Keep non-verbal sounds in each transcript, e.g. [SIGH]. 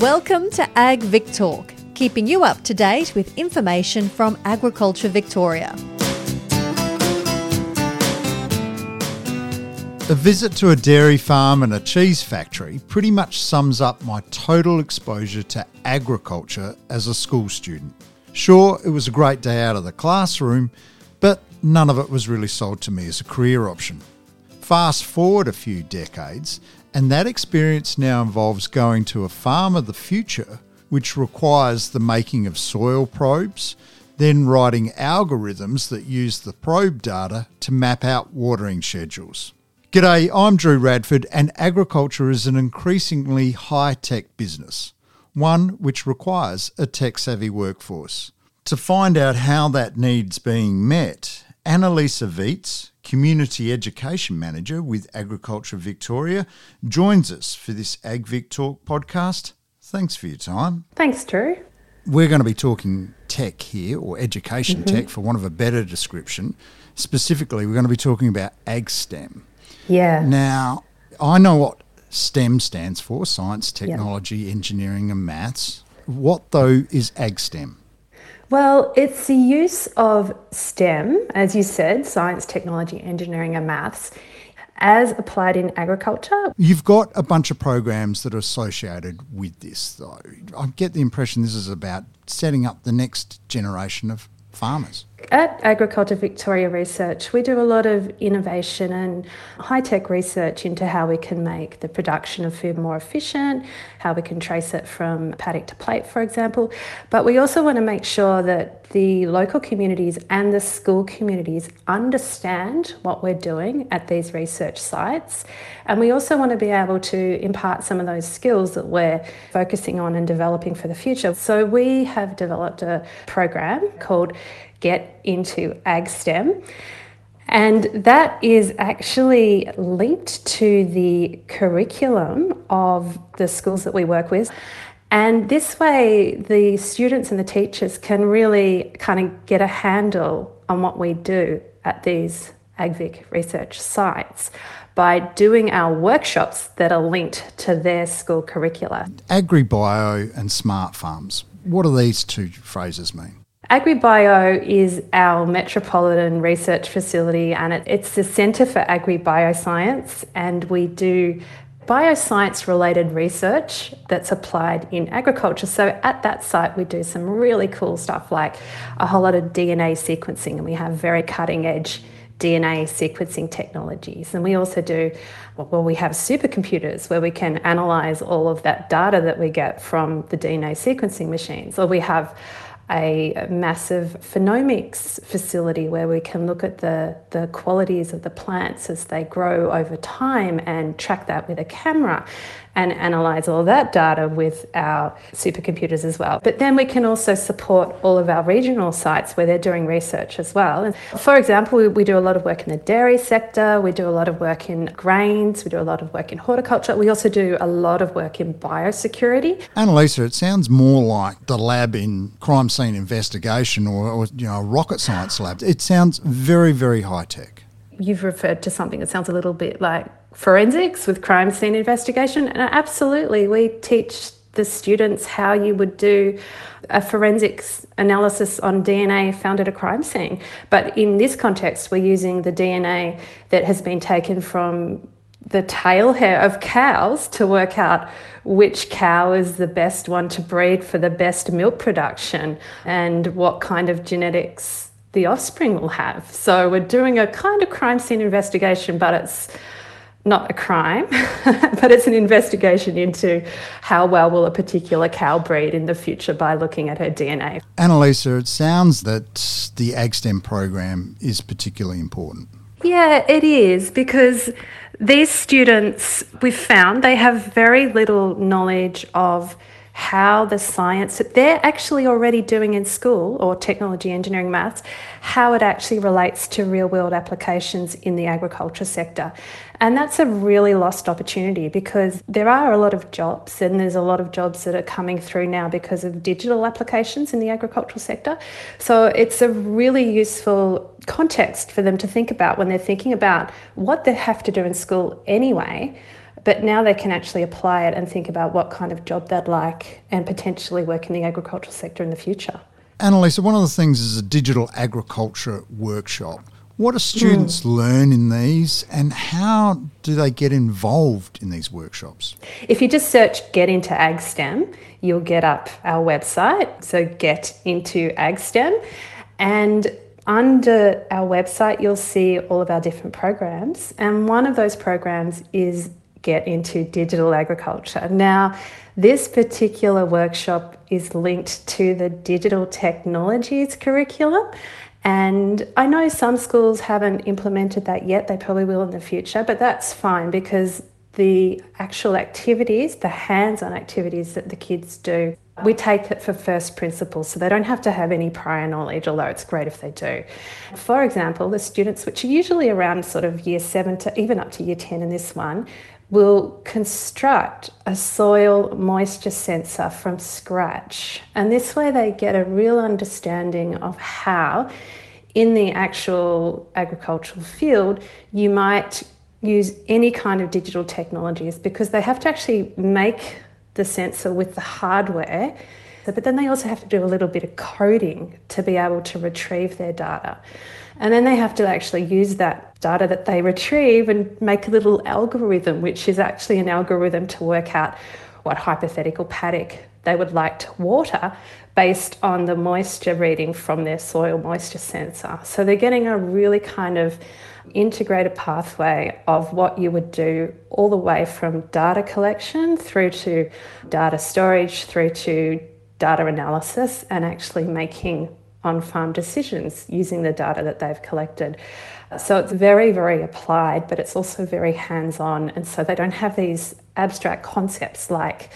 Welcome to Ag Vic Talk, keeping you up to date with information from Agriculture Victoria. A visit to a dairy farm and a cheese factory pretty much sums up my total exposure to agriculture as a school student. Sure, it was a great day out of the classroom, but none of it was really sold to me as a career option. Fast forward a few decades, and that experience now involves going to a farm of the future, which requires the making of soil probes, then writing algorithms that use the probe data to map out watering schedules. G'day, I'm Drew Radford, and agriculture is an increasingly high tech business, one which requires a tech savvy workforce. To find out how that need's being met, Annalisa Viets, Community Education Manager with Agriculture Victoria, joins us for this AgVic Talk podcast. Thanks for your time. Thanks, Drew. We're going to be talking tech here, or education mm-hmm. tech for want of a better description. Specifically, we're going to be talking about AgSTEM. Yeah. Now, I know what STEM stands for science, technology, engineering, and maths. What, though, is AgSTEM? Well, it's the use of STEM, as you said, science, technology, engineering, and maths, as applied in agriculture. You've got a bunch of programs that are associated with this, though. I get the impression this is about setting up the next generation of farmers. At Agriculture Victoria Research, we do a lot of innovation and high tech research into how we can make the production of food more efficient, how we can trace it from paddock to plate, for example. But we also want to make sure that the local communities and the school communities understand what we're doing at these research sites. And we also want to be able to impart some of those skills that we're focusing on and developing for the future. So we have developed a program called get into AgSTEM. And that is actually linked to the curriculum of the schools that we work with. And this way, the students and the teachers can really kind of get a handle on what we do at these AgVic research sites by doing our workshops that are linked to their school curricula. AgriBio and smart farms. What do these two phrases mean? AgriBio is our metropolitan research facility and it, it's the Centre for Agribioscience, and we do bioscience related research that's applied in agriculture. So at that site, we do some really cool stuff like a whole lot of DNA sequencing, and we have very cutting edge DNA sequencing technologies. And we also do, well, we have supercomputers where we can analyze all of that data that we get from the DNA sequencing machines. Or we have a massive phenomics facility where we can look at the, the qualities of the plants as they grow over time and track that with a camera and analyze all that data with our supercomputers as well. But then we can also support all of our regional sites where they're doing research as well. And for example, we, we do a lot of work in the dairy sector, we do a lot of work in grains, we do a lot of work in horticulture, we also do a lot of work in biosecurity. Annalisa, it sounds more like the lab in crime scene investigation or, or you know, a rocket science lab. It sounds very, very high tech. You've referred to something that sounds a little bit like forensics with crime scene investigation. And absolutely, we teach the students how you would do a forensics analysis on DNA found at a crime scene. But in this context, we're using the DNA that has been taken from the tail hair of cows to work out which cow is the best one to breed for the best milk production and what kind of genetics the offspring will have. So we're doing a kind of crime scene investigation, but it's not a crime, [LAUGHS] but it's an investigation into how well will a particular cow breed in the future by looking at her DNA. Annalisa, it sounds that the AgSTEM program is particularly important. Yeah, it is because these students, we've found they have very little knowledge of how the science that they're actually already doing in school or technology, engineering, maths, how it actually relates to real world applications in the agriculture sector. And that's a really lost opportunity because there are a lot of jobs, and there's a lot of jobs that are coming through now because of digital applications in the agricultural sector. So it's a really useful context for them to think about when they're thinking about what they have to do in school anyway But now they can actually apply it and think about what kind of job they'd like and potentially work in the agricultural sector in the future. Annalisa, one of the things is a digital agriculture workshop. What do students mm. learn in these and how do they get involved in these workshops? If you just search Get Into AgSTEM, you'll get up our website. So, Get Into AgSTEM. And under our website, you'll see all of our different programs. And one of those programs is Get Into Digital Agriculture. Now, this particular workshop is linked to the digital technologies curriculum. And I know some schools haven't implemented that yet, they probably will in the future, but that's fine because the actual activities, the hands on activities that the kids do, we take it for first principles so they don't have to have any prior knowledge, although it's great if they do. For example, the students, which are usually around sort of year seven to even up to year 10 in this one, will construct a soil moisture sensor from scratch. And this way they get a real understanding of how, in the actual agricultural field, you might use any kind of digital technologies because they have to actually make the sensor with the hardware. But then they also have to do a little bit of coding to be able to retrieve their data. And then they have to actually use that data that they retrieve and make a little algorithm, which is actually an algorithm to work out what hypothetical paddock they would like to water based on the moisture reading from their soil moisture sensor. So they're getting a really kind of integrated pathway of what you would do all the way from data collection through to data storage, through to data analysis, and actually making on farm decisions using the data that they've collected. So it's very, very applied, but it's also very hands on. And so they don't have these abstract concepts like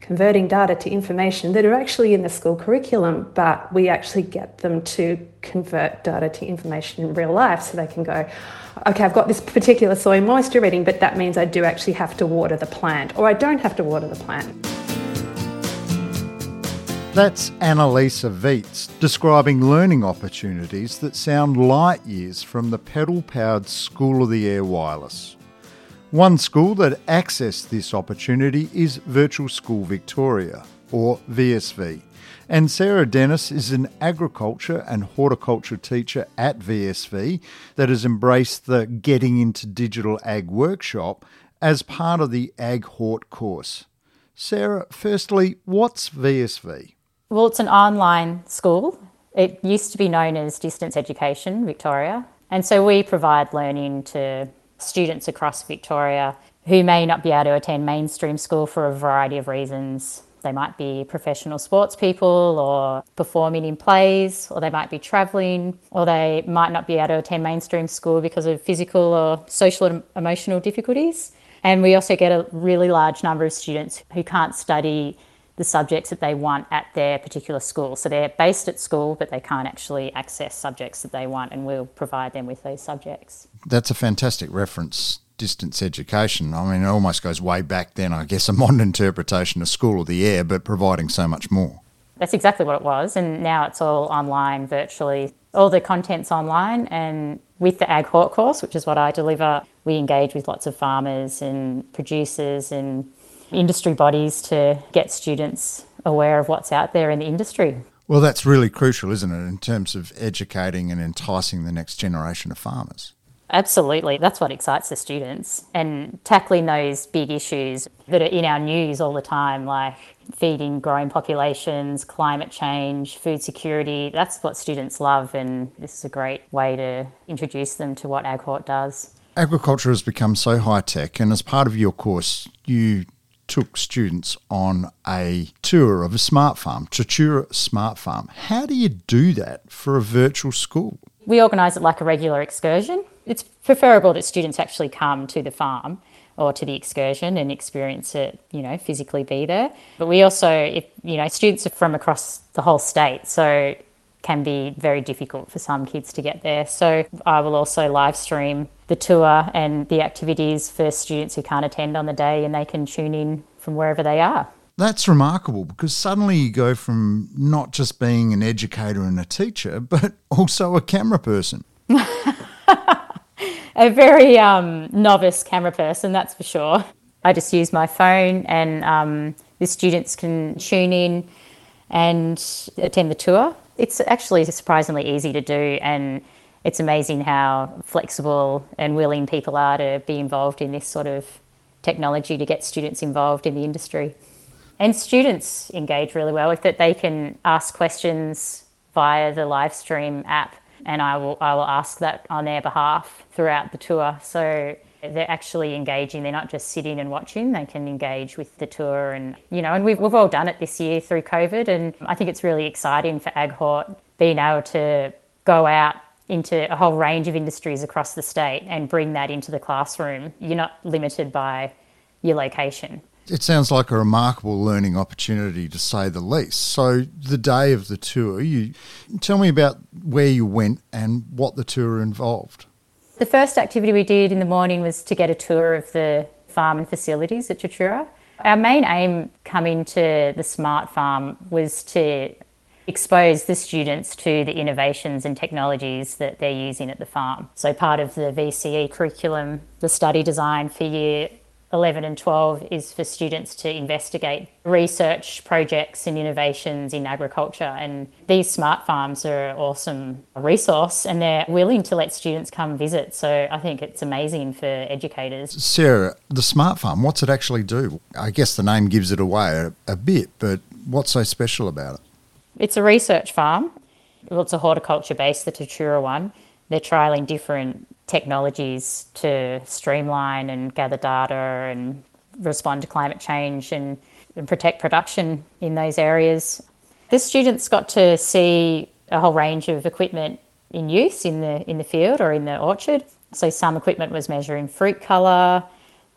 converting data to information that are actually in the school curriculum, but we actually get them to convert data to information in real life so they can go, okay, I've got this particular soil moisture reading, but that means I do actually have to water the plant, or I don't have to water the plant. That's Annalisa Viets describing learning opportunities that sound light years from the pedal powered School of the Air Wireless. One school that accessed this opportunity is Virtual School Victoria, or VSV. And Sarah Dennis is an agriculture and horticulture teacher at VSV that has embraced the Getting into Digital Ag workshop as part of the Ag Hort course. Sarah, firstly, what's VSV? Well, it's an online school. It used to be known as Distance Education Victoria. And so we provide learning to students across Victoria who may not be able to attend mainstream school for a variety of reasons. They might be professional sports people or performing in plays, or they might be travelling, or they might not be able to attend mainstream school because of physical or social and emotional difficulties. And we also get a really large number of students who can't study the subjects that they want at their particular school. So they're based at school, but they can't actually access subjects that they want, and we'll provide them with those subjects. That's a fantastic reference. Distance education. I mean, it almost goes way back then, I guess, a modern interpretation of School of the Air, but providing so much more. That's exactly what it was. And now it's all online virtually. All the content's online. And with the Ag Hort course, which is what I deliver, we engage with lots of farmers and producers and industry bodies to get students aware of what's out there in the industry. Well, that's really crucial, isn't it, in terms of educating and enticing the next generation of farmers? Absolutely. That's what excites the students. And tackling those big issues that are in our news all the time, like feeding growing populations, climate change, food security, that's what students love. And this is a great way to introduce them to what AgHort does. Agriculture has become so high tech, and as part of your course, you took students on a tour of a smart farm, Tatura Smart Farm. How do you do that for a virtual school? We organise it like a regular excursion. It's preferable that students actually come to the farm or to the excursion and experience it, you know, physically be there. But we also, if, you know, students are from across the whole state, so can be very difficult for some kids to get there. So I will also live stream the tour and the activities for students who can't attend on the day and they can tune in from wherever they are. That's remarkable because suddenly you go from not just being an educator and a teacher, but [LAUGHS] also a camera person. [LAUGHS] a very um, novice camera person, that's for sure. I just use my phone, and um, the students can tune in and attend the tour. It's actually surprisingly easy to do, and it's amazing how flexible and willing people are to be involved in this sort of technology to get students involved in the industry. And students engage really well with it. They can ask questions via the live stream app, and I will, I will ask that on their behalf throughout the tour. So they're actually engaging. They're not just sitting and watching. They can engage with the tour, and you know, and we've we've all done it this year through COVID, and I think it's really exciting for AgHort being able to go out into a whole range of industries across the state and bring that into the classroom. You're not limited by your location. It sounds like a remarkable learning opportunity to say the least. So, the day of the tour, you tell me about where you went and what the tour involved. The first activity we did in the morning was to get a tour of the farm and facilities at Tatura. Our main aim coming to the Smart Farm was to expose the students to the innovations and technologies that they're using at the farm. So, part of the VCE curriculum, the study design for year 11 and 12 is for students to investigate research projects and innovations in agriculture. And these smart farms are an awesome resource and they're willing to let students come visit. So I think it's amazing for educators. Sarah, the smart farm, what's it actually do? I guess the name gives it away a, a bit, but what's so special about it? It's a research farm. Well, it's a horticulture based, the Tatura one. They're trialling different technologies to streamline and gather data and respond to climate change and, and protect production in those areas. The students got to see a whole range of equipment in use in the in the field or in the orchard. So some equipment was measuring fruit colour,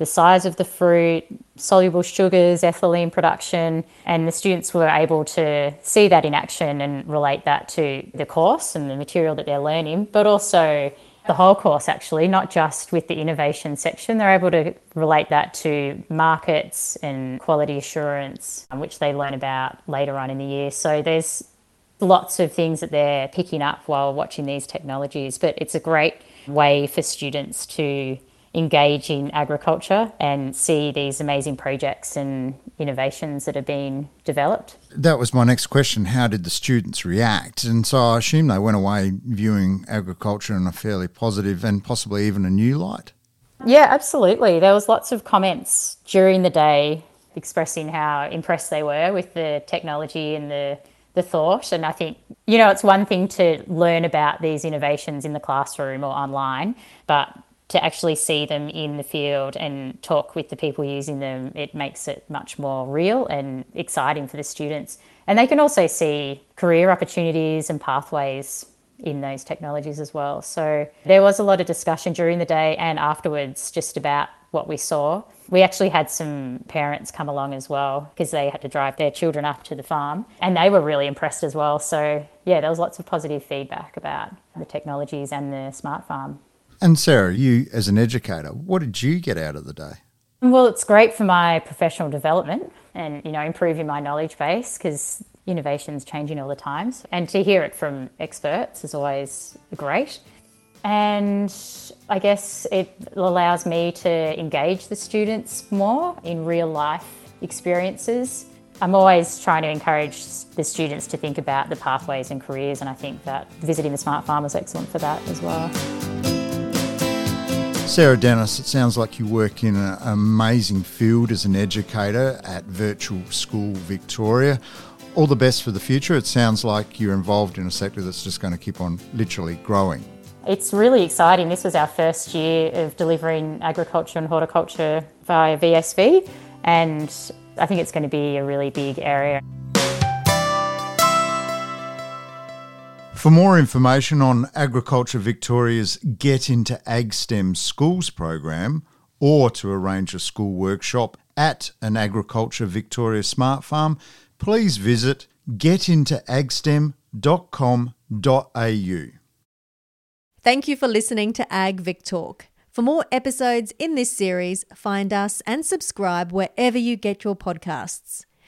the size of the fruit, soluble sugars, ethylene production, and the students were able to see that in action and relate that to the course and the material that they're learning, but also the whole course actually, not just with the innovation section. They're able to relate that to markets and quality assurance, um, which they learn about later on in the year. So there's lots of things that they're picking up while watching these technologies, but it's a great way for students to engage in agriculture and see these amazing projects and innovations that are being developed. That was my next question. How did the students react? And so I assume they went away viewing agriculture in a fairly positive and possibly even a new light. Yeah, absolutely. There was lots of comments during the day expressing how impressed they were with the technology and the the thought. And I think, you know, it's one thing to learn about these innovations in the classroom or online, but to actually see them in the field and talk with the people using them, it makes it much more real and exciting for the students. And they can also see career opportunities and pathways in those technologies as well. So there was a lot of discussion during the day and afterwards just about what we saw. We actually had some parents come along as well because they had to drive their children up to the farm and they were really impressed as well. So, yeah, there was lots of positive feedback about the technologies and the smart farm. And Sarah, you as an educator, what did you get out of the day? Well, it's great for my professional development and you know improving my knowledge base because innovation is changing all the time. And to hear it from experts is always great. And I guess it allows me to engage the students more in real life experiences. I'm always trying to encourage the students to think about the pathways and careers, and I think that visiting the Smart Farm was excellent for that as well. Sarah Dennis, it sounds like you work in an amazing field as an educator at Virtual School Victoria. All the best for the future. It sounds like you're involved in a sector that's just going to keep on literally growing. It's really exciting. This was our first year of delivering agriculture and horticulture via VSV, and I think it's going to be a really big area. For more information on Agriculture Victoria's Get Into AgSTEM Schools program or to arrange a school workshop at an Agriculture Victoria Smart Farm, please visit getintoagstem.com.au. Thank you for listening to Ag Vic Talk. For more episodes in this series, find us and subscribe wherever you get your podcasts.